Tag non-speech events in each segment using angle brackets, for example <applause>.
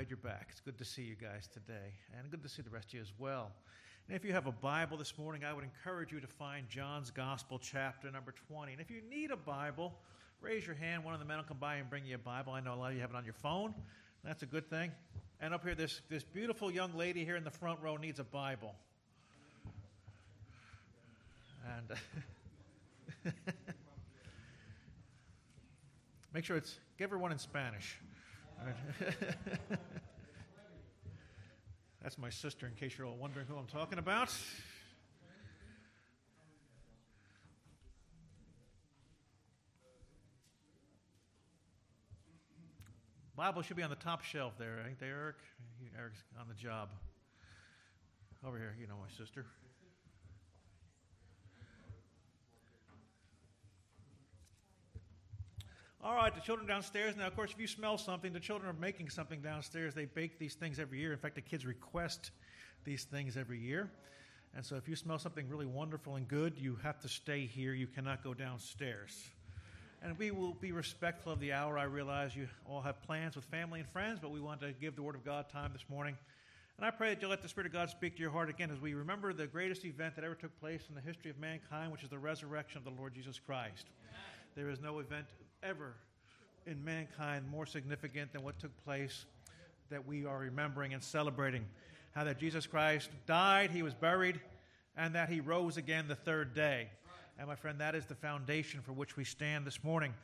Glad you're back. It's good to see you guys today, and good to see the rest of you as well. And if you have a Bible this morning, I would encourage you to find John's Gospel, chapter number 20. And if you need a Bible, raise your hand. One of the men will come by and bring you a Bible. I know a lot of you have it on your phone. That's a good thing. And up here, this, this beautiful young lady here in the front row needs a Bible. And <laughs> make sure it's, give her one in Spanish. <laughs> That's my sister, in case you're all wondering who I'm talking about. Bible should be on the top shelf there, ain't they, Eric? Eric's on the job. Over here, you know my sister. All right, the children downstairs. Now, of course, if you smell something, the children are making something downstairs. They bake these things every year. In fact, the kids request these things every year. And so, if you smell something really wonderful and good, you have to stay here. You cannot go downstairs. And we will be respectful of the hour. I realize you all have plans with family and friends, but we want to give the Word of God time this morning. And I pray that you'll let the Spirit of God speak to your heart again as we remember the greatest event that ever took place in the history of mankind, which is the resurrection of the Lord Jesus Christ. There is no event ever in mankind more significant than what took place that we are remembering and celebrating. How that Jesus Christ died, he was buried, and that he rose again the third day. And my friend, that is the foundation for which we stand this morning.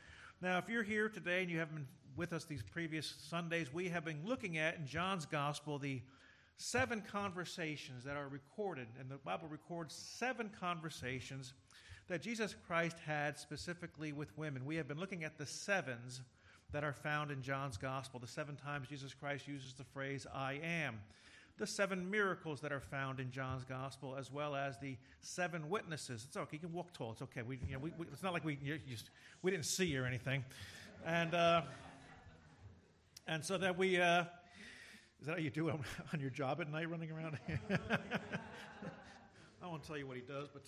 Now, if you're here today and you haven't been with us these previous Sundays, we have been looking at in John's Gospel the seven conversations that are recorded, and the Bible records seven conversations that Jesus Christ had specifically with women. We have been looking at the sevens that are found in John's gospel, the seven times Jesus Christ uses the phrase I am, the seven miracles that are found in John's gospel, as well as the seven witnesses. It's okay, you can walk tall. It's okay. We, you know, we, we, it's not like we, you, you, we didn't see you or anything. And, uh, and so that we, uh, is that how you do it on your job at night running around? <laughs> I won't tell you what he does, but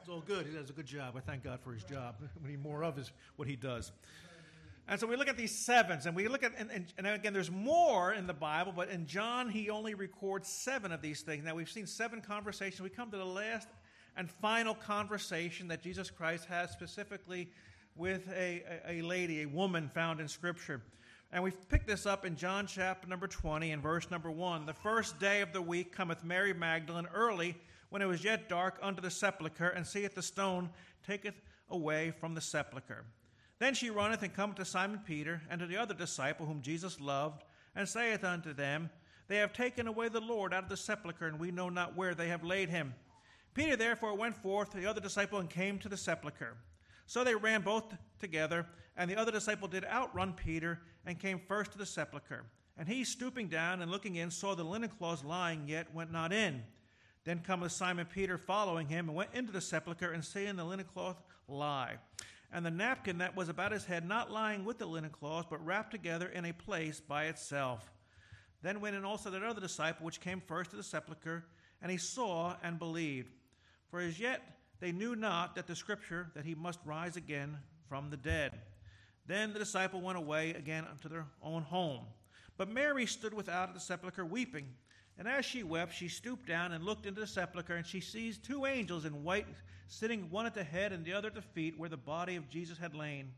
it's all good. He does a good job. I thank God for his job. We need more of his what he does. And so we look at these sevens, and we look at, and, and, and, again, there's more in the Bible, but in John, he only records seven of these things. Now, we've seen seven conversations. We come to the last and final conversation that Jesus Christ has specifically with a, a, a lady, a woman found in Scripture. And we've picked this up in John chapter number 20 and verse number 1. The first day of the week cometh Mary Magdalene early when it was yet dark, unto the sepulchre, and seeth the stone taketh away from the sepulchre. Then she runneth and cometh to Simon Peter, and to the other disciple whom Jesus loved, and saith unto them, They have taken away the Lord out of the sepulchre, and we know not where they have laid him. Peter therefore went forth to the other disciple and came to the sepulchre. So they ran both together, and the other disciple did outrun Peter, and came first to the sepulchre. And he, stooping down and looking in, saw the linen cloths lying, yet went not in. Then cometh Simon Peter following him, and went into the sepulchre, and seeing the linen cloth lie, and the napkin that was about his head not lying with the linen cloth, but wrapped together in a place by itself. Then went in also that other disciple which came first to the sepulchre, and he saw and believed. For as yet they knew not that the scripture that he must rise again from the dead. Then the disciple went away again unto their own home. But Mary stood without at the sepulchre weeping. And as she wept, she stooped down and looked into the sepulchre, and she sees two angels in white sitting, one at the head and the other at the feet, where the body of Jesus had lain.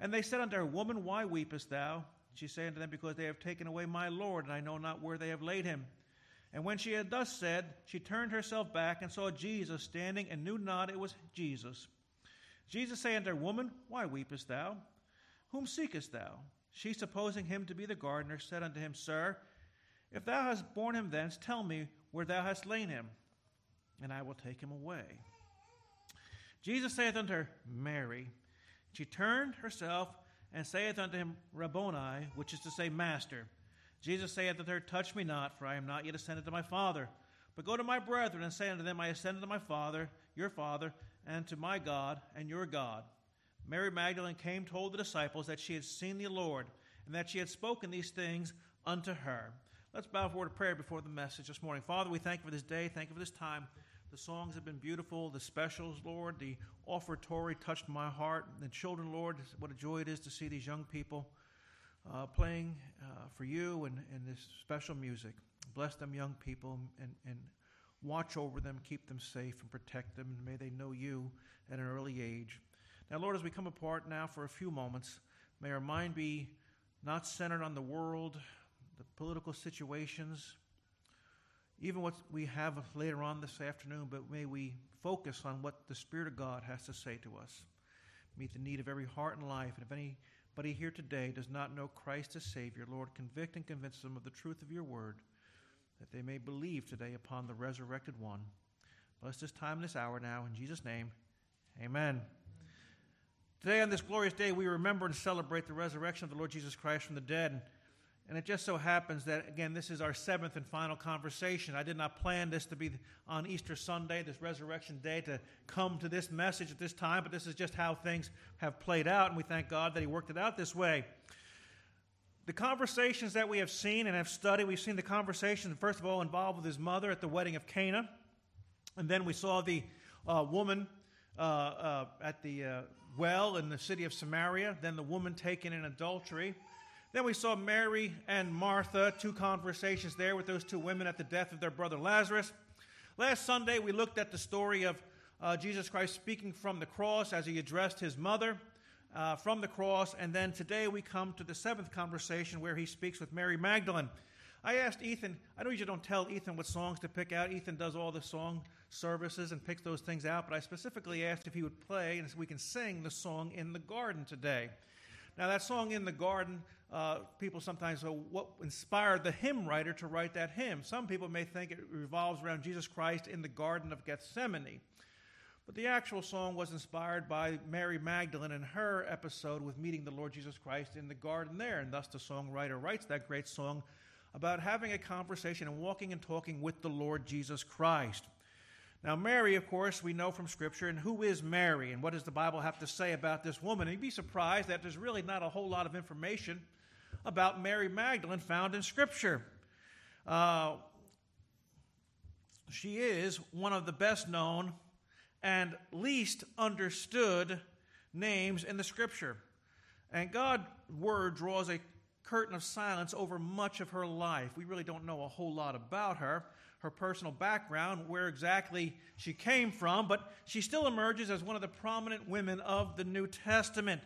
And they said unto her, Woman, why weepest thou? She said unto them, Because they have taken away my Lord, and I know not where they have laid him. And when she had thus said, she turned herself back and saw Jesus standing, and knew not it was Jesus. Jesus said unto her, Woman, why weepest thou? Whom seekest thou? She, supposing him to be the gardener, said unto him, Sir, if thou hast borne him thence, tell me where thou hast lain him, and I will take him away. Jesus saith unto her, Mary. She turned herself and saith unto him, Rabboni, which is to say, Master. Jesus saith unto her, Touch me not, for I am not yet ascended to my Father. But go to my brethren and say unto them, I ascended to my Father, your Father, and to my God and your God. Mary Magdalene came, told the disciples that she had seen the Lord, and that she had spoken these things unto her. Let's bow for a prayer before the message this morning. Father, we thank you for this day. Thank you for this time. The songs have been beautiful. The specials, Lord, the offertory touched my heart. The children, Lord, what a joy it is to see these young people uh, playing uh, for you and, and this special music. Bless them, young people, and, and watch over them, keep them safe, and protect them, and may they know you at an early age. Now, Lord, as we come apart now for a few moments, may our mind be not centered on the world, the political situations, even what we have later on this afternoon, but may we focus on what the Spirit of God has to say to us. Meet the need of every heart and life. And if anybody here today does not know Christ as Savior, Lord, convict and convince them of the truth of your word, that they may believe today upon the resurrected one. Bless this time and this hour now. In Jesus' name, amen. Today, on this glorious day, we remember and celebrate the resurrection of the Lord Jesus Christ from the dead. And it just so happens that, again, this is our seventh and final conversation. I did not plan this to be on Easter Sunday, this resurrection day, to come to this message at this time, but this is just how things have played out, and we thank God that He worked it out this way. The conversations that we have seen and have studied, we've seen the conversation, first of all, involved with his mother at the wedding of Cana. And then we saw the uh, woman uh, uh, at the uh, well in the city of Samaria, then the woman taken in adultery. Then we saw Mary and Martha, two conversations there with those two women at the death of their brother Lazarus. Last Sunday, we looked at the story of uh, Jesus Christ speaking from the cross as he addressed his mother uh, from the cross. And then today we come to the seventh conversation where he speaks with Mary Magdalene. I asked Ethan, I know you don't tell Ethan what songs to pick out. Ethan does all the song services and picks those things out, but I specifically asked if he would play and we can sing the song in the garden today. Now, that song in the garden uh, people sometimes say, what inspired the hymn writer to write that hymn? Some people may think it revolves around Jesus Christ in the Garden of Gethsemane. But the actual song was inspired by Mary Magdalene and her episode with meeting the Lord Jesus Christ in the garden there. And thus the songwriter writes that great song about having a conversation and walking and talking with the Lord Jesus Christ. Now, Mary, of course, we know from Scripture, and who is Mary, and what does the Bible have to say about this woman? And you'd be surprised that there's really not a whole lot of information about Mary Magdalene found in Scripture. Uh, she is one of the best known and least understood names in the Scripture. And God's Word draws a curtain of silence over much of her life. We really don't know a whole lot about her, her personal background, where exactly she came from, but she still emerges as one of the prominent women of the New Testament.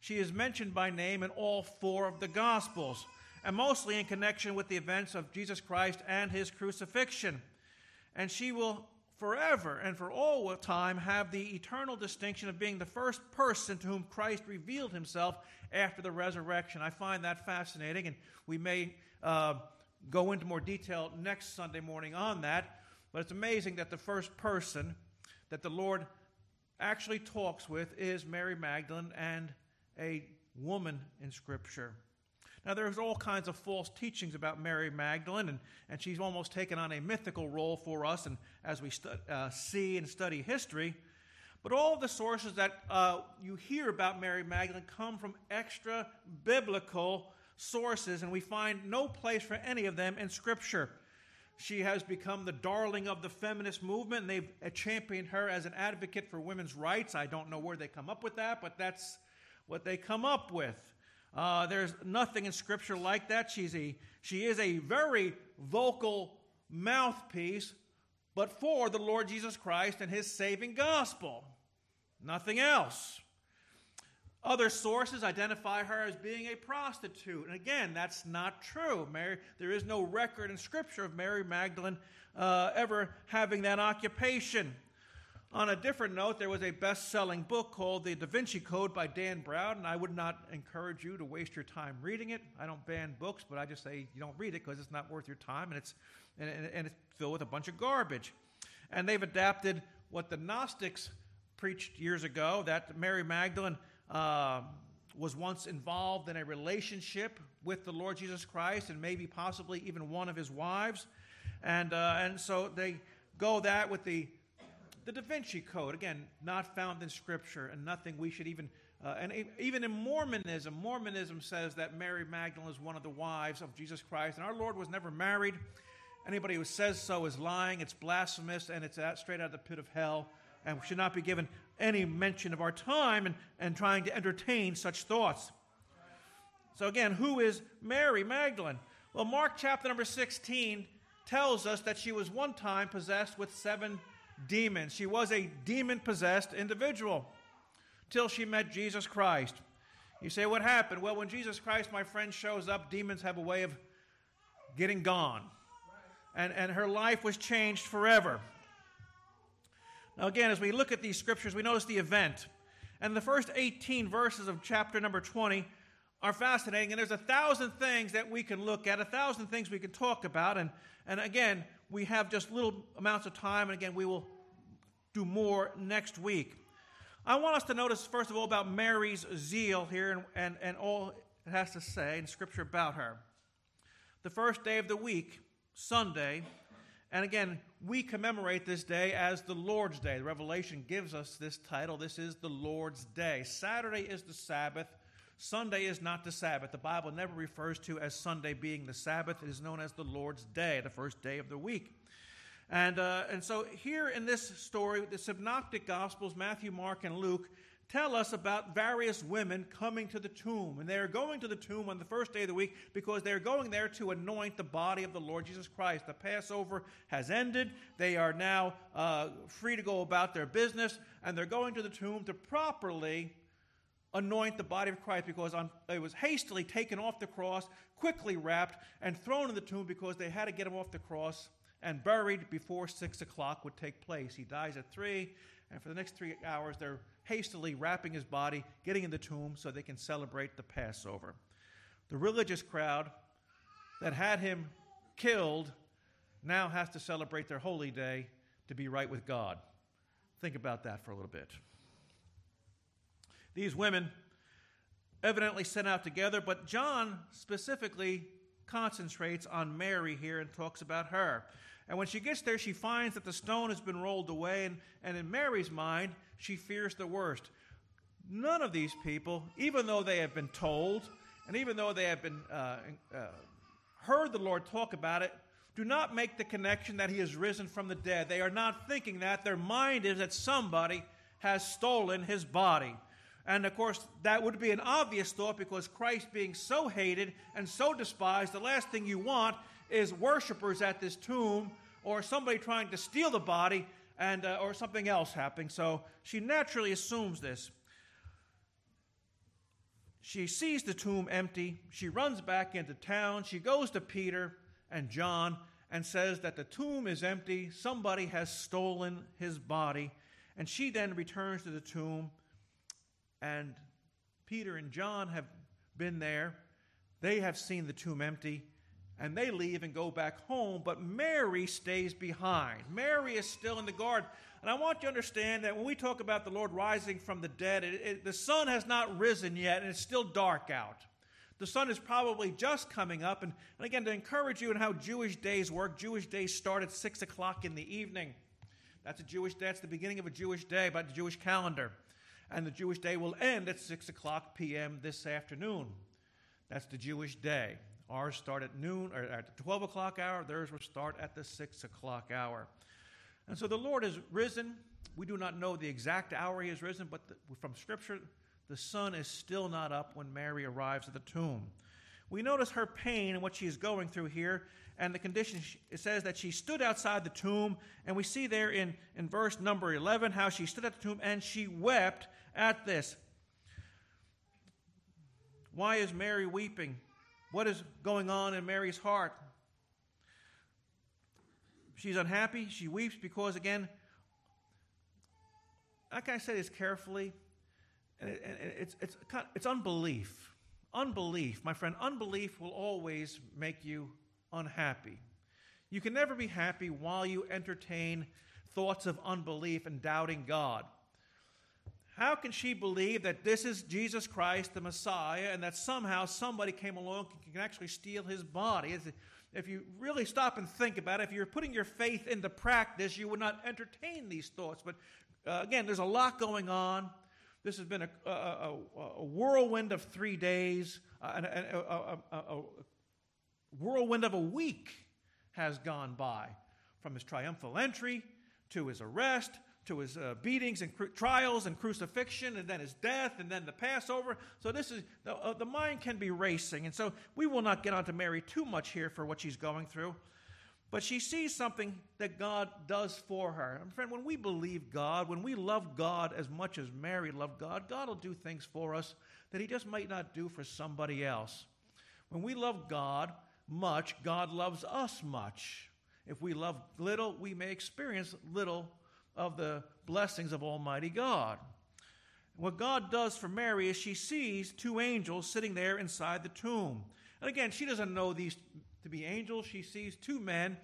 She is mentioned by name in all four of the Gospels, and mostly in connection with the events of Jesus Christ and his crucifixion. And she will forever and for all time have the eternal distinction of being the first person to whom Christ revealed himself after the resurrection. I find that fascinating, and we may uh, go into more detail next Sunday morning on that. But it's amazing that the first person that the Lord actually talks with is Mary Magdalene and a woman in Scripture. Now, there's all kinds of false teachings about Mary Magdalene, and, and she's almost taken on a mythical role for us and as we stu- uh, see and study history. But all the sources that uh, you hear about Mary Magdalene come from extra biblical sources, and we find no place for any of them in Scripture. She has become the darling of the feminist movement, and they've championed her as an advocate for women's rights. I don't know where they come up with that, but that's what they come up with. Uh, there's nothing in Scripture like that. She's a, she is a very vocal mouthpiece, but for the Lord Jesus Christ and his saving gospel. Nothing else. Other sources identify her as being a prostitute. And again, that's not true. Mary, there is no record in Scripture of Mary Magdalene uh, ever having that occupation. On a different note, there was a best selling book called The Da Vinci Code by Dan Brown, and I would not encourage you to waste your time reading it. I don't ban books, but I just say you don't read it because it's not worth your time and it's, and, and it's filled with a bunch of garbage. And they've adapted what the Gnostics preached years ago that Mary Magdalene uh, was once involved in a relationship with the Lord Jesus Christ and maybe possibly even one of his wives. And, uh, and so they go that with the the Da Vinci Code, again, not found in Scripture and nothing we should even, uh, and even in Mormonism, Mormonism says that Mary Magdalene is one of the wives of Jesus Christ, and our Lord was never married. Anybody who says so is lying, it's blasphemous, and it's straight out of the pit of hell, and should not be given any mention of our time and, and trying to entertain such thoughts. So, again, who is Mary Magdalene? Well, Mark chapter number 16 tells us that she was one time possessed with seven demons. She was a demon possessed individual till she met Jesus Christ. You say, what happened? Well, when Jesus Christ, my friend, shows up, demons have a way of getting gone. And, and her life was changed forever. Now, again, as we look at these scriptures, we notice the event. And the first 18 verses of chapter number 20 are fascinating. And there's a thousand things that we can look at, a thousand things we can talk about. And, and again, we have just little amounts of time. And again, we will do more next week. I want us to notice, first of all, about Mary's zeal here and, and, and all it has to say in Scripture about her. The first day of the week, Sunday, and again, we commemorate this day as the Lord's Day. Revelation gives us this title. This is the Lord's Day. Saturday is the Sabbath. Sunday is not the Sabbath. The Bible never refers to as Sunday being the Sabbath. It is known as the Lord's Day, the first day of the week. And, uh, and so here in this story, the synoptic gospels, Matthew, Mark, and Luke, tell us about various women coming to the tomb. And they're going to the tomb on the first day of the week because they're going there to anoint the body of the Lord Jesus Christ. The Passover has ended. They are now uh, free to go about their business, and they're going to the tomb to properly anoint the body of Christ because it was hastily taken off the cross, quickly wrapped, and thrown in the tomb because they had to get him off the cross and buried before six o'clock would take place. He dies at three, and for the next three hours, they're hastily wrapping his body, getting in the tomb so they can celebrate the Passover. The religious crowd that had him killed now has to celebrate their holy day to be right with God. Think about that for a little bit. These women evidently sent out together, but John specifically concentrates on Mary here and talks about her. And when she gets there, she finds that the stone has been rolled away, and, and in Mary's mind, she fears the worst. None of these people, even though they have been told, and even though they have been uh, uh, heard the Lord talk about it, do not make the connection that he has risen from the dead. They are not thinking that. Their mind is that somebody has stolen his body. And of course, that would be an obvious thought because Christ being so hated and so despised, the last thing you want is worshipers at this tomb or somebody trying to steal the body and uh, or something else happening. So she naturally assumes this. She sees the tomb empty. She runs back into town. She goes to Peter and John and says that the tomb is empty. Somebody has stolen his body. And she then returns to the tomb. And Peter and John have been there. They have seen the tomb empty and they leave and go back home, but Mary stays behind. Mary is still in the garden. And I want you to understand that when we talk about the Lord rising from the dead, it, it, the sun has not risen yet, and it's still dark out. The sun is probably just coming up. And, and again, to encourage you in how Jewish days work, Jewish days start at 6 o'clock in the evening. That's a Jewish day. That's the beginning of a Jewish day by the Jewish calendar. And the Jewish day will end at 6 o'clock p.m. this afternoon. That's the Jewish day. Ours start at noon or at the 12 o'clock hour. Theirs will start at the 6 o'clock hour. And so the Lord has risen. We do not know the exact hour he has risen, but the, from Scripture, the sun is still not up when Mary arrives at the tomb. We notice her pain and what she is going through here, and the condition. It says that she stood outside the tomb, and we see there in, in verse number 11 how she stood at the tomb and she wept at this. Why is Mary weeping? What is going on in Mary's heart? She's unhappy. She weeps because, again, like I say this carefully, and it's, it's, it's unbelief. Unbelief, my friend, unbelief will always make you unhappy. You can never be happy while you entertain thoughts of unbelief and doubting God. How can she believe that this is Jesus Christ, the Messiah, and that somehow somebody came along and can actually steal his body? If you really stop and think about it, if you're putting your faith into practice, you would not entertain these thoughts. But uh, again, there's a lot going on. This has been a, a, a, a whirlwind of three days, uh, and a, whirlwind of a week has gone by from his triumphal entry to his arrest to his uh, beatings and cru- trials and crucifixion, and then his death, and then the Passover. So this is the, uh, the mind can be racing, and so we will not get onto Mary too much here for what she's going through. But she sees something that God does for her. And friend, when we believe God, when we love God as much as Mary loved God, God will do things for us that He just might not do for somebody else. When we love God much, God loves us much. If we love little, we may experience little of the blessings of Almighty God. What God does for Mary is she sees two angels sitting there inside the tomb. And again, she doesn't know these to be angels. She sees two men.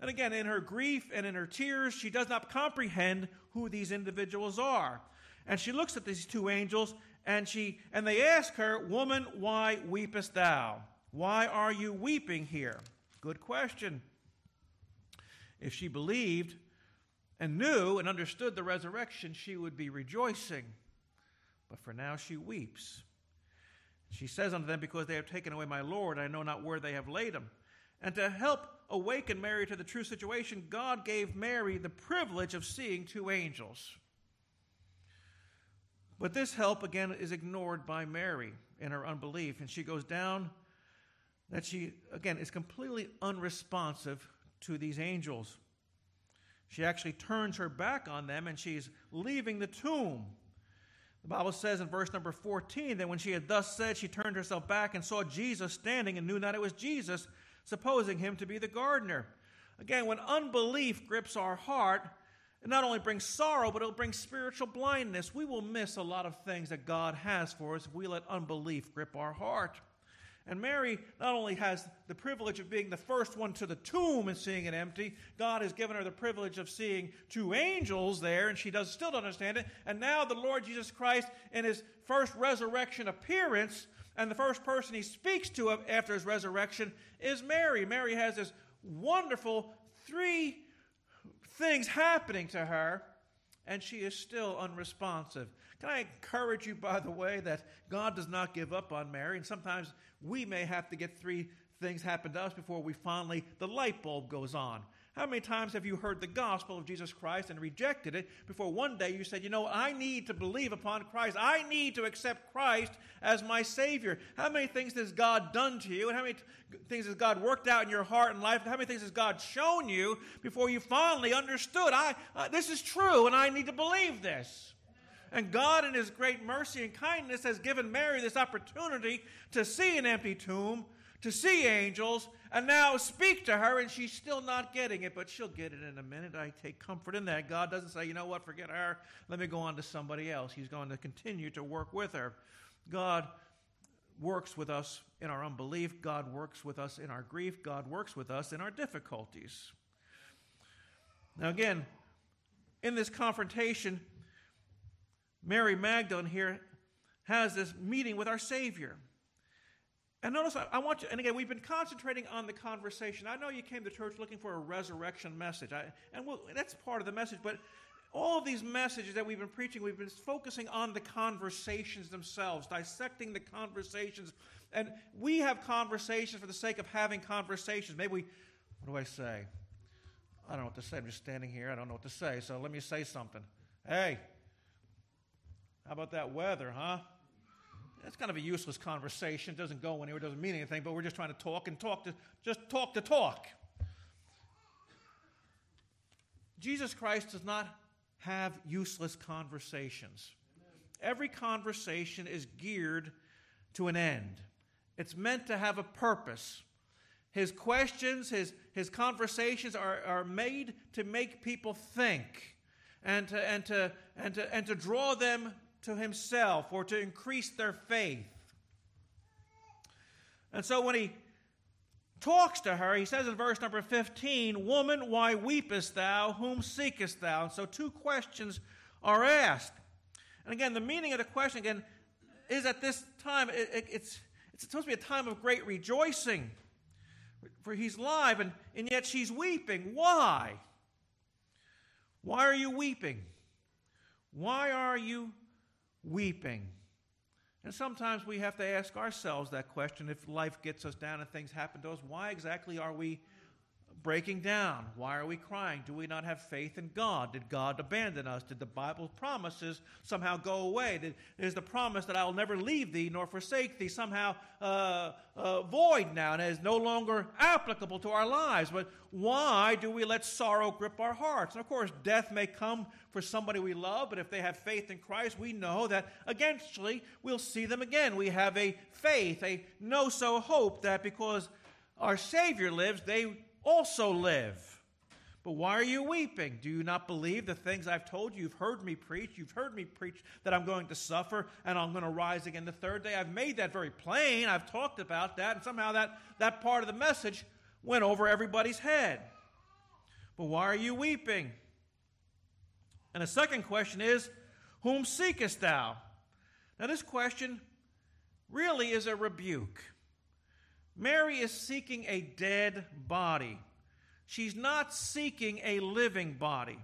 And again, in her grief and in her tears, she does not comprehend who these individuals are. And she looks at these two angels and she and they ask her, "Woman, why weepest thou? Why are you weeping here?" Good question. If she believed and knew and understood the resurrection, she would be rejoicing. But for now she weeps. She says unto them, Because they have taken away my Lord, I know not where they have laid him. And to help awaken Mary to the true situation, God gave Mary the privilege of seeing two angels. But this help, again, is ignored by Mary in her unbelief. And she goes down that she, again, is completely unresponsive to these angels. She actually turns her back on them and she's leaving the tomb. The Bible says in verse number 14 that when she had thus said, she turned herself back and saw Jesus standing and knew not it was Jesus, supposing him to be the gardener. Again, when unbelief grips our heart, it not only brings sorrow, but it'll bring spiritual blindness. We will miss a lot of things that God has for us if we let unbelief grip our heart. And Mary not only has the privilege of being the first one to the tomb and seeing it empty, God has given her the privilege of seeing two angels there, and she does still don't understand it. And now the Lord Jesus Christ, in his first resurrection appearance, and the first person he speaks to after his resurrection is Mary. Mary has this wonderful three things happening to her, and she is still unresponsive. Can I encourage you, by the way, that God does not give up on Mary, and sometimes we may have to get three things happen to us before we finally, the light bulb goes on. How many times have you heard the gospel of Jesus Christ and rejected it before one day you said, you know, I need to believe upon Christ. I need to accept Christ as my Savior. How many things has God done to you? And how many things has God worked out in your heart and life? How many things has God shown you before you finally understood? I, uh, this is true and I need to believe this. And God, in His great mercy and kindness, has given Mary this opportunity to see an empty tomb to see angels and now speak to her, and she's still not getting it, but she'll get it in a minute. I take comfort in that. God doesn't say, you know what, forget her, let me go on to somebody else. He's going to continue to work with her. God works with us in our unbelief, God works with us in our grief, God works with us in our difficulties. Now, again, in this confrontation, Mary Magdalene here has this meeting with our Savior. And notice, I, I, want you, and again, we've been concentrating on the conversation. I know you came to church looking for a resurrection message, I, and we'll, that's part of the message, but all of these messages that we've been preaching, we've been focusing on the conversations themselves, dissecting the conversations. And we have conversations for the sake of having conversations. Maybe we, what do I say? I don't know what to say. I'm just standing here. I don't know what to say. So let me say something. Hey, how about that weather, huh? That's kind of a useless conversation. It doesn't go anywhere, doesn't mean anything, but we're just trying to talk and talk to just talk to talk. Jesus Christ does not have useless conversations. Every conversation is geared to an end. It's meant to have a purpose. His questions, his, his conversations are, are made to make people think and to, and, to, and, to, and to draw them to himself or to increase their faith. And so when he talks to her, he says in verse number 15, Woman, why weepest thou? Whom seekest thou? And so two questions are asked. And again, the meaning of the question again is at this time, it, it, it's, it's supposed to be a time of great rejoicing. For he's alive, and, and yet she's weeping. Why? Why are you weeping? Why are you weeping? And sometimes we have to ask ourselves that question if life gets us down and things happen to us, why exactly are we breaking down. Why are we crying? Do we not have faith in God? Did God abandon us? Did the Bible promises somehow go away? Did, is the promise that I will never leave thee nor forsake thee somehow uh, uh, void now and is no longer applicable to our lives? But why do we let sorrow grip our hearts? And of course, death may come for somebody we love, but if they have faith in Christ, we know that eventually we'll see them again. We have a faith, a no so hope that because our Savior lives, they also live. But why are you weeping? Do you not believe the things I've told you? You've heard me preach. You've heard me preach that I'm going to suffer and I'm going to rise again the third day. I've made that very plain. I've talked about that, and somehow that, that part of the message went over everybody's head. But why are you weeping? And the second question is, Whom seekest thou? Now, this question really is a rebuke. Mary is seeking a dead body. She's not seeking a living body.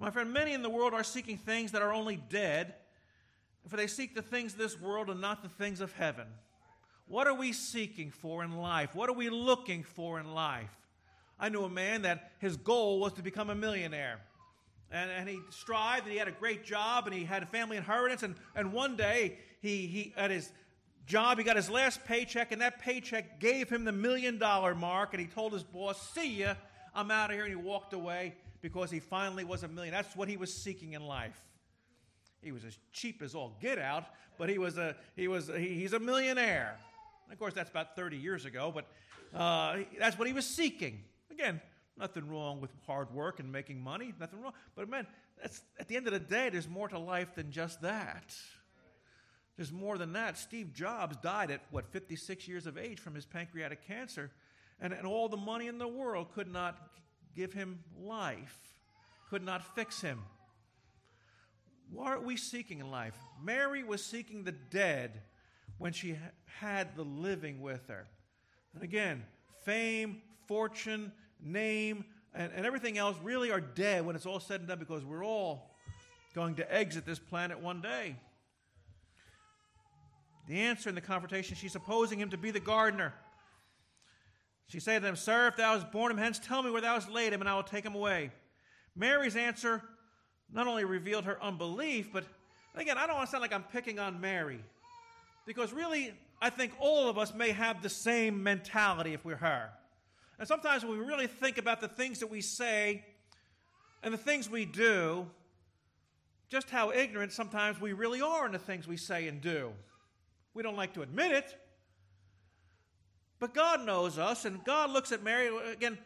My friend, many in the world are seeking things that are only dead, for they seek the things of this world and not the things of heaven. What are we seeking for in life? What are we looking for in life? I knew a man that his goal was to become a millionaire. And, and he strived, and he had a great job, and he had a family inheritance. And, and one day, he, he, at his job. He got his last paycheck, and that paycheck gave him the million dollar mark. And he told his boss, See ya, I'm out of here. And he walked away because he finally was a million. That's what he was seeking in life. He was as cheap as all get out, but he was a, he was, a, he, he's a millionaire. Of course, that's about 30 years ago, but uh, that's what he was seeking. Again, nothing wrong with hard work and making money, nothing wrong. But man, that's, at the end of the day, there's more to life than just that. There's more than that. Steve Jobs died at, what, 56 years of age from his pancreatic cancer, and, and all the money in the world could not give him life, could not fix him. What are we seeking in life? Mary was seeking the dead when she had the living with her. And again, fame, fortune, name, and, and everything else really are dead when it's all said and done because we're all going to exit this planet one day. The answer in the confrontation, she's supposing him to be the gardener. She said to him, Sir, if thou hast borne him hence, tell me where thou hast laid him, and I will take him away. Mary's answer not only revealed her unbelief, but again, I don't want to sound like I'm picking on Mary, because really, I think all of us may have the same mentality if we're her. And sometimes when we really think about the things that we say and the things we do, just how ignorant sometimes we really are in the things we say and do. We don't like to admit it. But God knows us, and God looks at Mary again.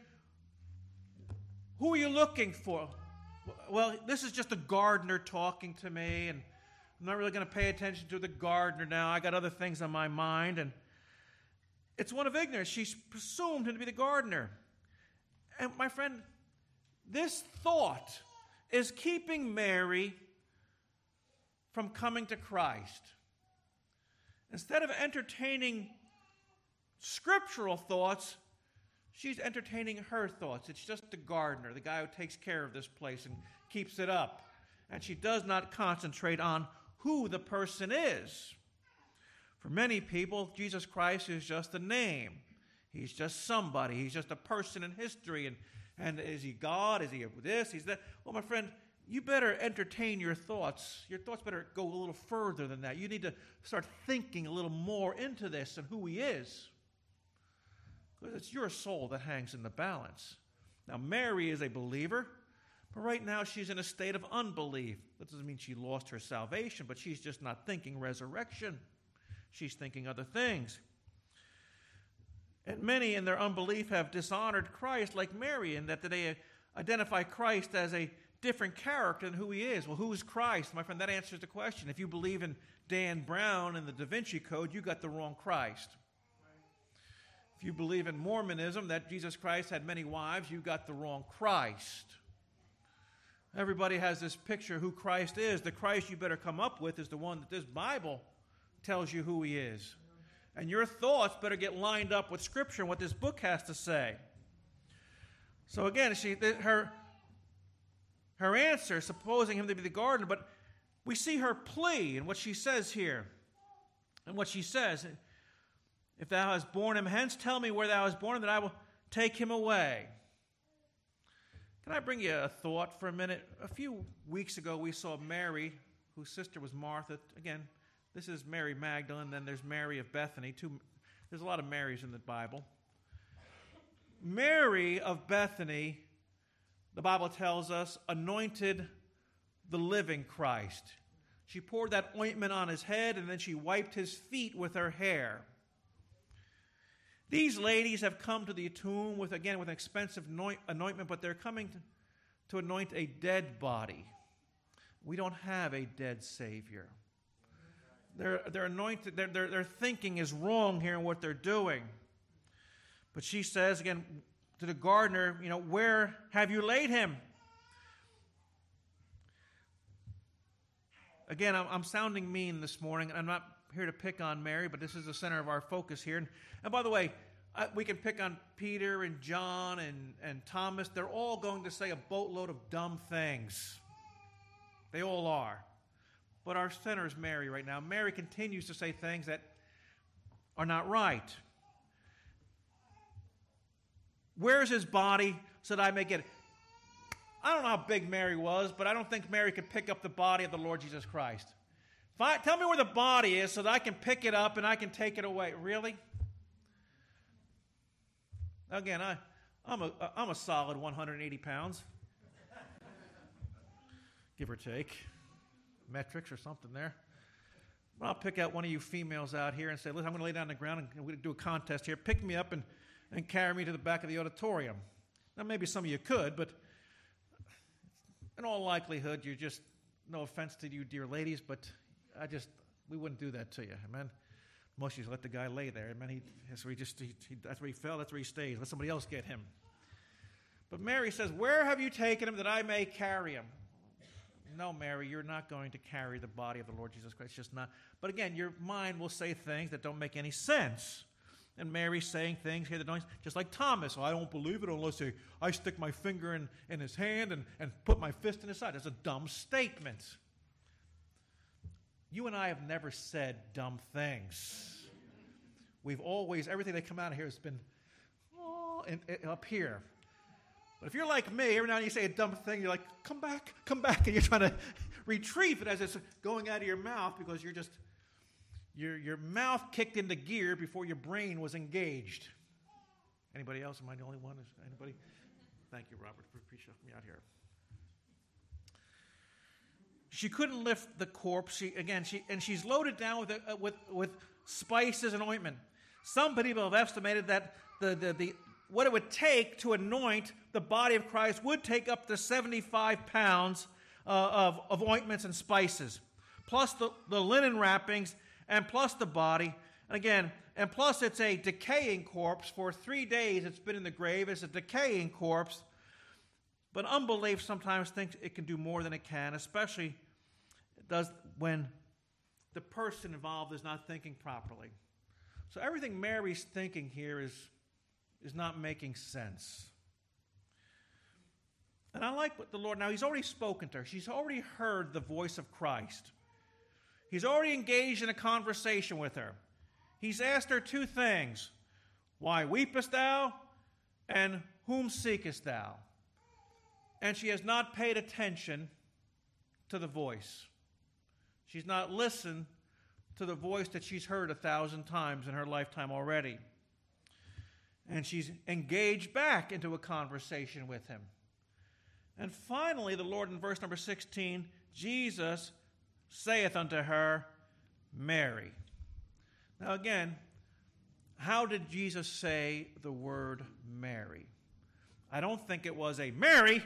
Who are you looking for? Well, this is just a gardener talking to me, and I'm not really going to pay attention to the gardener now. I got other things on my mind, and it's one of ignorance. She's presumed him to be the gardener. And my friend, this thought is keeping Mary from coming to Christ. Instead of entertaining scriptural thoughts, she's entertaining her thoughts. It's just the gardener, the guy who takes care of this place and keeps it up. And she does not concentrate on who the person is. For many people, Jesus Christ is just a name. He's just somebody. He's just a person in history. And, and is he God? Is he this? He's that? Well, my friend, you better entertain your thoughts. Your thoughts better go a little further than that. You need to start thinking a little more into this and who He is. Because it's your soul that hangs in the balance. Now, Mary is a believer, but right now she's in a state of unbelief. That doesn't mean she lost her salvation, but she's just not thinking resurrection. She's thinking other things. And many in their unbelief have dishonored Christ, like Mary, in that they identify Christ as a different character than who he is. Well, who is Christ? My friend, that answers the question. If you believe in Dan Brown and the Da Vinci Code, you got the wrong Christ. If you believe in Mormonism, that Jesus Christ had many wives, you got the wrong Christ. Everybody has this picture who Christ is. The Christ you better come up with is the one that this Bible tells you who he is. And your thoughts better get lined up with Scripture and what this book has to say. So again, she, her, her answer, supposing him to be the gardener, but we see her plea and what she says here. And what she says, if thou hast borne him hence, tell me where thou hast borne him, that I will take him away. Can I bring you a thought for a minute? A few weeks ago, we saw Mary, whose sister was Martha. Again, this is Mary Magdalene, then there's Mary of Bethany. Two, there's a lot of Marys in the Bible. Mary of Bethany, the Bible tells us, anointed the living Christ. She poured that ointment on his head and then she wiped his feet with her hair. These ladies have come to the tomb with, again, with an expensive anointment, but they're coming to, anoint a dead body. We don't have a dead Savior. They're, they're anointed, their, their, their thinking is wrong here in what they're doing. But she says again to the gardener, you know, where have you laid him? Again, I'm, I'm sounding mean this morning. and I'm not here to pick on Mary, but this is the center of our focus here. And, and by the way, I, we can pick on Peter and John and, and Thomas. They're all going to say a boatload of dumb things. They all are. But our center is Mary right now. Mary continues to say things that are not right. Where's his body so that I may get it? I don't know how big Mary was, but I don't think Mary could pick up the body of the Lord Jesus Christ. I, tell me where the body is so that I can pick it up and I can take it away. Really? Again, I, I'm, a, uh, I'm a solid 180 pounds, give or take. Metrics or something there. But I'll pick out one of you females out here and say, listen, I'm going to lay down on the ground and we're going to do a contest here. Pick me up and, and carry me to the back of the auditorium. Now, maybe some of you could, but in all likelihood, you're just, no offense to you, dear ladies, but I just, we wouldn't do that to you. Amen. Most you let the guy lay there. Amen. He, so he just, he, he, that's where he fell, that's where he stays. Let somebody else get him. But Mary says, Where have you taken him that I may carry him? No, Mary, you're not going to carry the body of the Lord Jesus Christ. It's just not. But again, your mind will say things that don't make any sense. And Mary saying things here don't, just like Thomas. I don't believe it unless I, stick my finger in, in his hand and, and put my fist in his side. That's a dumb statement. You and I have never said dumb things. We've always, everything that come out of here has been oh, up here. But if you're like me, every now and then you say a dumb thing, you're like, come back, come back, and you're trying to <laughs> retrieve it as it's going out of your mouth because you're just, your, your mouth kicked into gear before your brain was engaged. Anybody else? Am I the only one? Is anybody? Thank you, Robert, for appreciating me out here. She couldn't lift the corpse. She, again, she, and she's loaded down with, uh, with, with spices and ointment. Some people have estimated that the, the, the, what it would take to anoint the body of Christ would take up to 75 pounds uh, of, of ointments and spices, plus the, the linen wrappings, and plus the body. And again, and plus it's a decaying corpse. For three days it's been in the grave. It's a decaying corpse. But unbelief sometimes thinks it can do more than it can, especially does when the person involved is not thinking properly. So everything Mary's thinking here is, is not making sense. And I like what the Lord, now He's already spoken to her. She's already heard the voice of Christ. He's already engaged in a conversation with her. He's asked her two things Why weepest thou? And whom seekest thou? And she has not paid attention to the voice. She's not listened to the voice that she's heard a thousand times in her lifetime already. And she's engaged back into a conversation with him. And finally, the Lord in verse number 16, Jesus saith unto her, Mary. Now, again, how did Jesus say the word Mary? I don't think it was a Mary.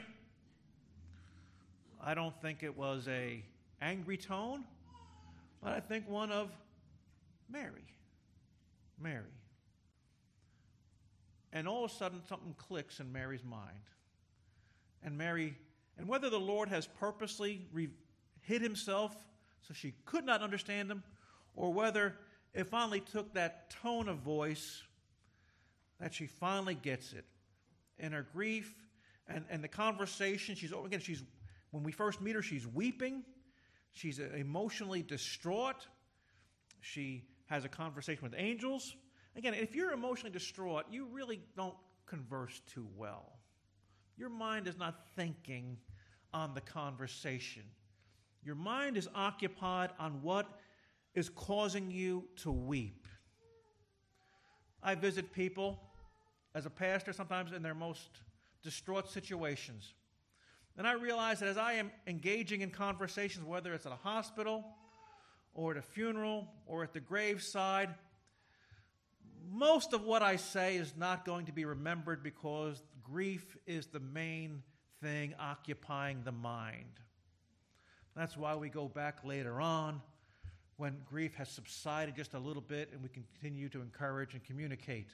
I don't think it was a angry tone, but I think one of Mary. Mary. And all of a sudden, something clicks in Mary's mind. And Mary, and whether the Lord has purposely re- hid himself so she could not understand him, or whether it finally took that tone of voice that she finally gets it. In her grief and, and the conversation, she's again, she's when we first meet her, she's weeping. She's emotionally distraught. She has a conversation with angels. Again, if you're emotionally distraught, you really don't converse too well. Your mind is not thinking on the conversation. Your mind is occupied on what is causing you to weep. I visit people as a pastor sometimes in their most distraught situations. And I realize that as I am engaging in conversations, whether it's at a hospital or at a funeral or at the graveside, most of what I say is not going to be remembered because grief is the main thing occupying the mind. That's why we go back later on when grief has subsided just a little bit and we continue to encourage and communicate.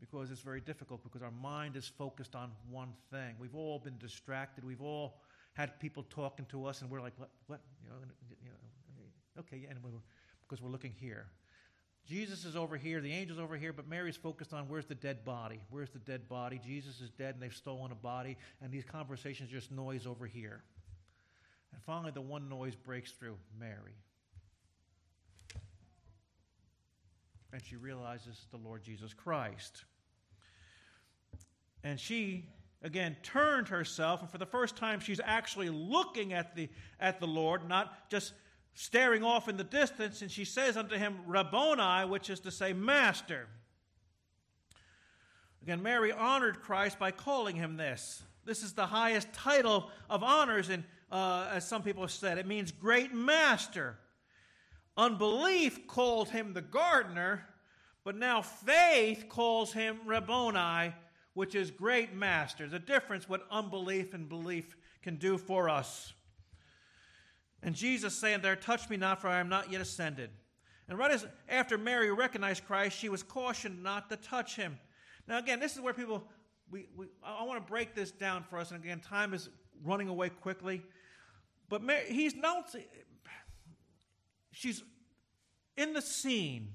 Because it's very difficult because our mind is focused on one thing. We've all been distracted. We've all had people talking to us and we're like, what? what? You know, you know okay, and we're, because we're looking here. Jesus is over here, the angel's over here, but Mary's focused on where's the dead body? Where's the dead body? Jesus is dead and they've stolen a body, and these conversations just noise over here. And finally, the one noise breaks through Mary. And she realizes the Lord Jesus Christ. And she, again, turned herself, and for the first time, she's actually looking at the, at the Lord, not just staring off in the distance, and she says unto him, Rabboni, which is to say, Master. Again, Mary honored Christ by calling him this. This is the highest title of honors, and uh, as some people have said, it means great master. Unbelief called him the gardener, but now faith calls him Rabboni, which is great master. The difference what unbelief and belief can do for us. And Jesus saying there, Touch me not, for I am not yet ascended. And right as after Mary recognized Christ, she was cautioned not to touch him. Now, again, this is where people, we, we, I want to break this down for us. And again, time is running away quickly. But Mary, he's not, she's in the scene,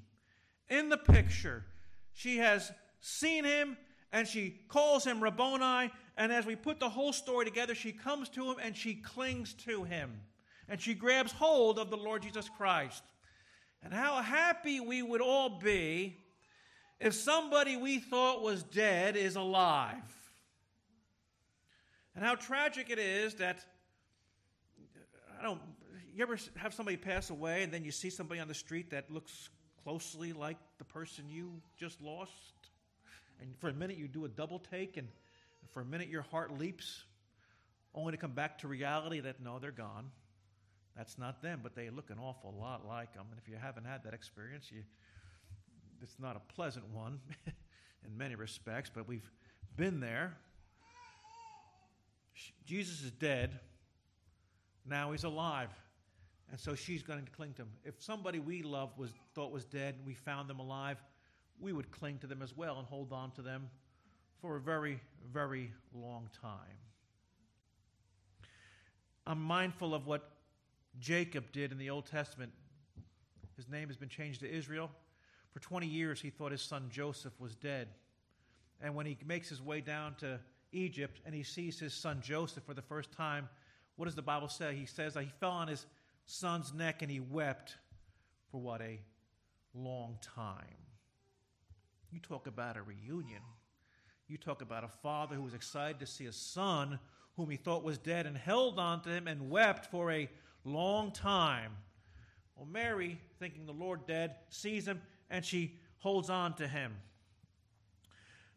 in the picture. She has seen him and she calls him Rabboni. And as we put the whole story together, she comes to him and she clings to him and she grabs hold of the Lord Jesus Christ. And how happy we would all be if somebody we thought was dead is alive. And how tragic it is that I don't you ever have somebody pass away and then you see somebody on the street that looks closely like the person you just lost? And for a minute you do a double take and for a minute your heart leaps only to come back to reality that no, they're gone. That's not them, but they look an awful lot like them. And if you haven't had that experience, you, it's not a pleasant one <laughs> in many respects, but we've been there. Jesus is dead. Now he's alive. And so she's going to cling to him. If somebody we loved was thought was dead and we found them alive, we would cling to them as well and hold on to them for a very, very long time. I'm mindful of what Jacob did in the Old Testament. His name has been changed to Israel. For 20 years, he thought his son Joseph was dead. And when he makes his way down to Egypt and he sees his son Joseph for the first time, what does the Bible say? He says that he fell on his son's neck and he wept for what? A long time. You talk about a reunion. You talk about a father who was excited to see a son whom he thought was dead and held on to him and wept for a long time. Well, Mary, thinking the Lord dead, sees him and she holds on to him.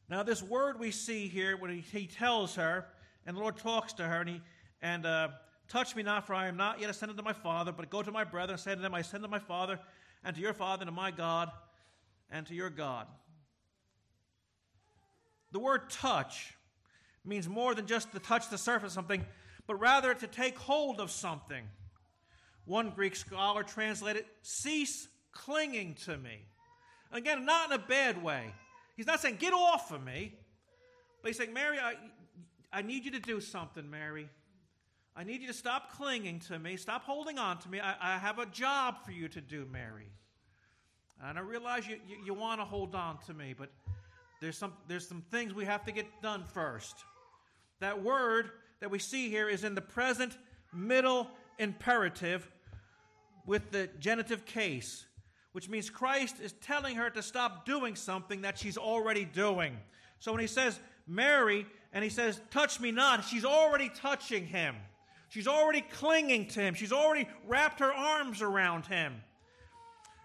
Now, this word we see here, when he, he tells her, and the Lord talks to her, and he and uh, touch me not, for I am not yet ascended to my Father, but go to my brethren, and say to them, I ascend to my Father, and to your Father, and to my God, and to your God. The word touch means more than just to touch the surface of something, but rather to take hold of something. One Greek scholar translated, cease clinging to me. Again, not in a bad way. He's not saying, get off of me. But he's saying, Mary, I, I need you to do something, Mary. I need you to stop clinging to me. Stop holding on to me. I, I have a job for you to do, Mary. And I realize you, you, you want to hold on to me, but there's some, there's some things we have to get done first. That word that we see here is in the present middle imperative with the genitive case, which means Christ is telling her to stop doing something that she's already doing. So when he says, Mary, and he says, touch me not, she's already touching him. She's already clinging to him. She's already wrapped her arms around him.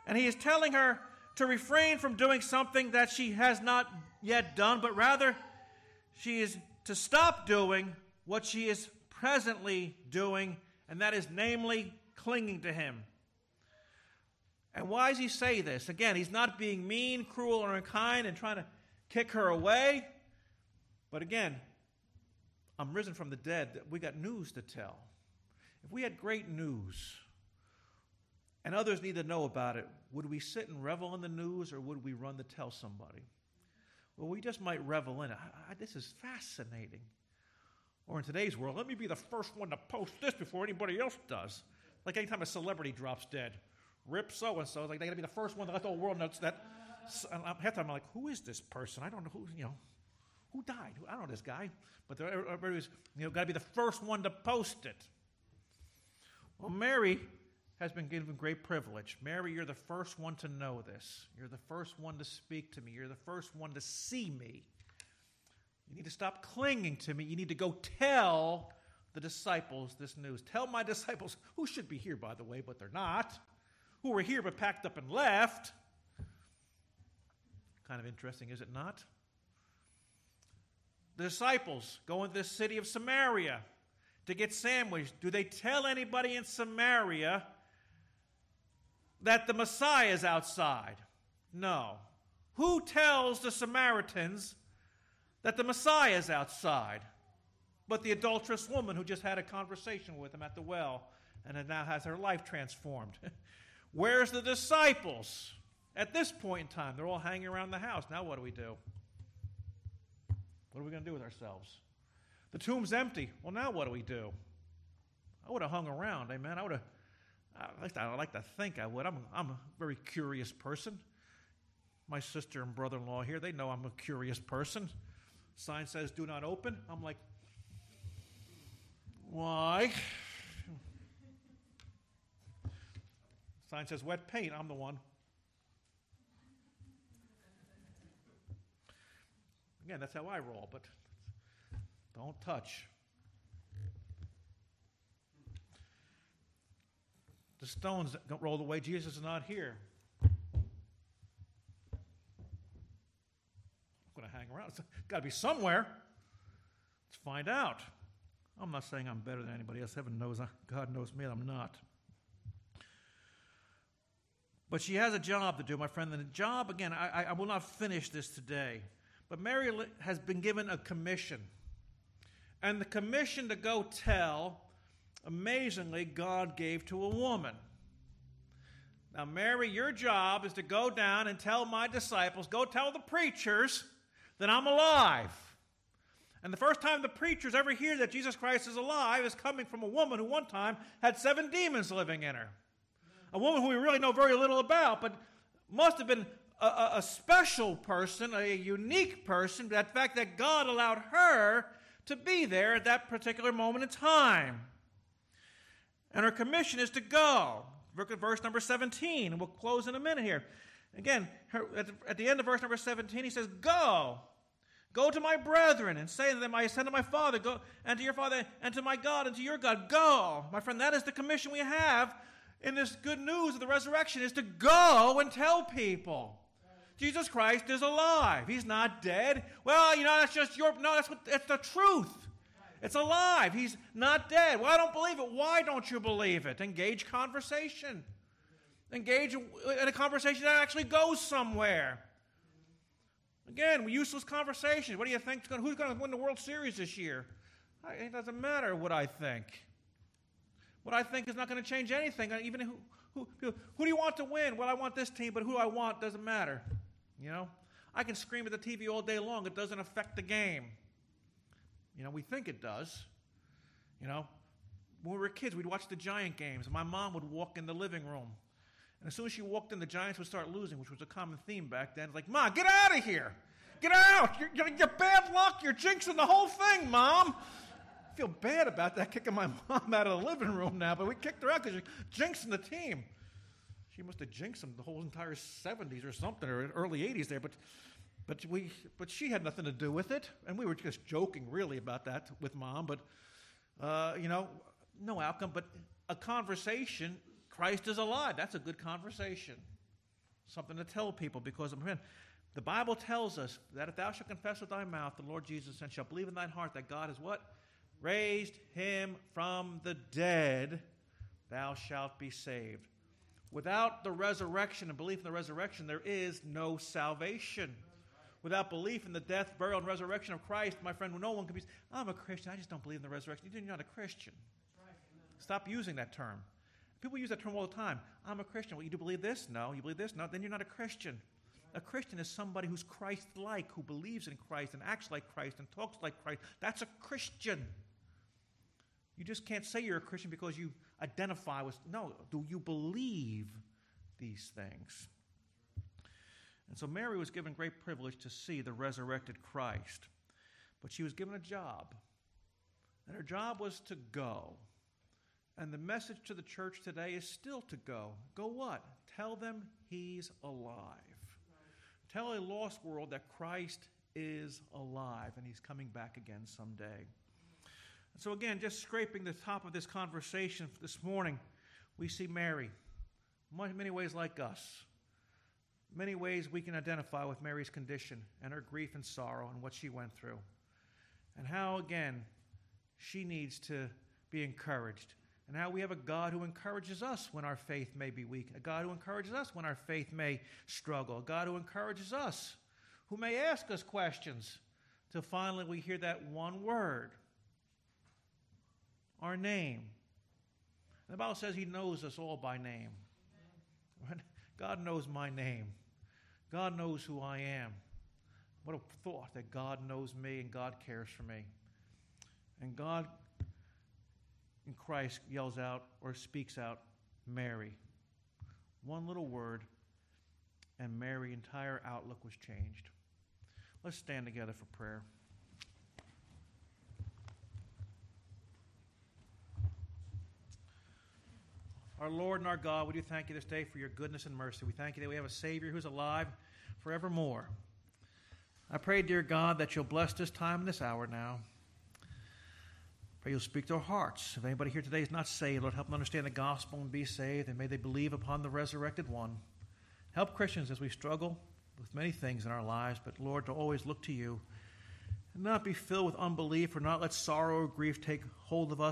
And he is telling her to refrain from doing something that she has not yet done, but rather she is to stop doing what she is presently doing, and that is namely clinging to him. And why does he say this? Again, he's not being mean, cruel, or unkind and trying to kick her away. But again, I'm risen from the dead. that We got news to tell. If we had great news and others need to know about it, would we sit and revel in the news or would we run to tell somebody? Well, we just might revel in it. I, I, this is fascinating. Or in today's world, let me be the first one to post this before anybody else does. Like anytime a celebrity drops dead, rip so and so. Like they got to be the first one to let the whole world know that. And half the time I'm like, who is this person? I don't know who. You know, who died? I don't know this guy. But everybody's you know got to be the first one to post it. Well, Mary has been given great privilege. Mary, you're the first one to know this. You're the first one to speak to me. You're the first one to see me. You need to stop clinging to me. You need to go tell the disciples this news. Tell my disciples, who should be here, by the way, but they're not, who were here but packed up and left. Kind of interesting, is it not? The disciples go into the city of Samaria to get sandwiched. Do they tell anybody in Samaria that the Messiah is outside? No. Who tells the Samaritans that the Messiah is outside? But the adulterous woman who just had a conversation with him at the well and now has her life transformed. <laughs> Where's the disciples? At this point in time, they're all hanging around the house. Now, what do we do? What are we going to do with ourselves? The tomb's empty. Well, now what do we do? I would have hung around, amen. I would have, at least I like to think I would. I'm, I'm a very curious person. My sister and brother in law here, they know I'm a curious person. Sign says, do not open. I'm like, why? <laughs> Sign says wet paint. I'm the one. Again, that's how I roll, but don't touch. The stones don't roll away. Jesus is not here. I'm going to hang around. It's got to be somewhere. Let's find out. I'm not saying I'm better than anybody else. Heaven knows, God knows me, I'm not. But she has a job to do, my friend. And the job, again, I, I will not finish this today. But Mary has been given a commission. And the commission to go tell, amazingly, God gave to a woman. Now, Mary, your job is to go down and tell my disciples, go tell the preachers that I'm alive. And the first time the preachers ever hear that Jesus Christ is alive is coming from a woman who one time had seven demons living in her. A woman who we really know very little about, but must have been a, a, special person, a unique person, the fact that God allowed her to be there at that particular moment in time. And her commission is to go. Look at verse number 17, and we'll close in a minute here. Again, her, at, the, at the end of verse number 17, he says, Go. Go to my brethren and say to them, I ascend to my Father, go, and to your Father, and to my God, and to your God. Go. My friend, that is the commission we have in this good news of the resurrection, is to go and tell people. Jesus Christ is alive. He's not dead. Well, you know, that's just your no, that's what it's the truth. It's alive. He's not dead. Well, I don't believe it. Why don't you believe it? Engage conversation. Engage in a conversation that actually goes somewhere. Again, useless conversation. What do you think? Who's going to win the World Series this year? It doesn't matter what I think. What I think is not going to change anything. Even who, who, who do you want to win? Well, I want this team, but who I want doesn't matter. You know, I can scream at the TV all day long. It doesn't affect the game. You know, we think it does. You know, when we were kids, we'd watch the Giant games, my mom would walk in the living room. And as soon as she walked in, the Giants would start losing, which was a common theme back then. It's like, Mom, get out of here! Get out! You're, you're, you're bad luck. You're jinxing the whole thing, Mom. I feel bad about that, kicking my <laughs> mom out of the living room now, but we kicked her out because you're jinxing the team. She must have jinxed him the whole entire 70s or something, or early 80s there. But, But we, but she had nothing to do with it, and we were just joking, really, about that with mom. But uh, you know, no outcome. But a conversation. Christ is alive. That's a good conversation. Something to tell people because again, the Bible tells us that if thou shalt confess with thy mouth the Lord Jesus and shalt believe in thine heart that God is what raised him from the dead, thou shalt be saved. Without the resurrection and belief in the resurrection, there is no salvation. Without belief in the death, burial, and resurrection of Christ, my friend, no one can be. I'm a Christian. I just don't believe in the resurrection. You're not a Christian. Stop using that term. People use that term all the time. I'm a Christian. Well, you do believe this? No. You believe this? No. Then you're not a Christian. A Christian is somebody who's Christ like, who believes in Christ and acts like Christ and talks like Christ. That's a Christian. You just can't say you're a Christian because you identify with. No, do you believe these things? And so Mary was given great privilege to see the resurrected Christ. But she was given a job. And her job was to go. And the message to the church today is still to go. Go what? Tell them he's alive. Tell a lost world that Christ is alive and he's coming back again someday. So, again, just scraping the top of this conversation this morning, we see Mary, many ways like us. Many ways we can identify with Mary's condition and her grief and sorrow and what she went through. And how, again, she needs to be encouraged. And how we have a God who encourages us when our faith may be weak, a God who encourages us when our faith may struggle, a God who encourages us, who may ask us questions, till finally we hear that one word our name. The Bible says He knows us all by name. God knows my name. God knows who I am. What a thought that God knows me and God cares for me. And God in Christ yells out or speaks out, Mary. One little word, and Mary's entire outlook was changed. Let's stand together for prayer. Our Lord and our God, we do thank you this day for your goodness and mercy. We thank you that we have a Savior who's alive forevermore. I pray, dear God, that you'll bless this time and this hour now. Pray you'll speak to our hearts. If anybody here today is not saved, Lord, help them understand the gospel and be saved, and may they believe upon the resurrected one. Help Christians as we struggle with many things in our lives, but Lord, to always look to you and not be filled with unbelief or not let sorrow or grief take hold of us.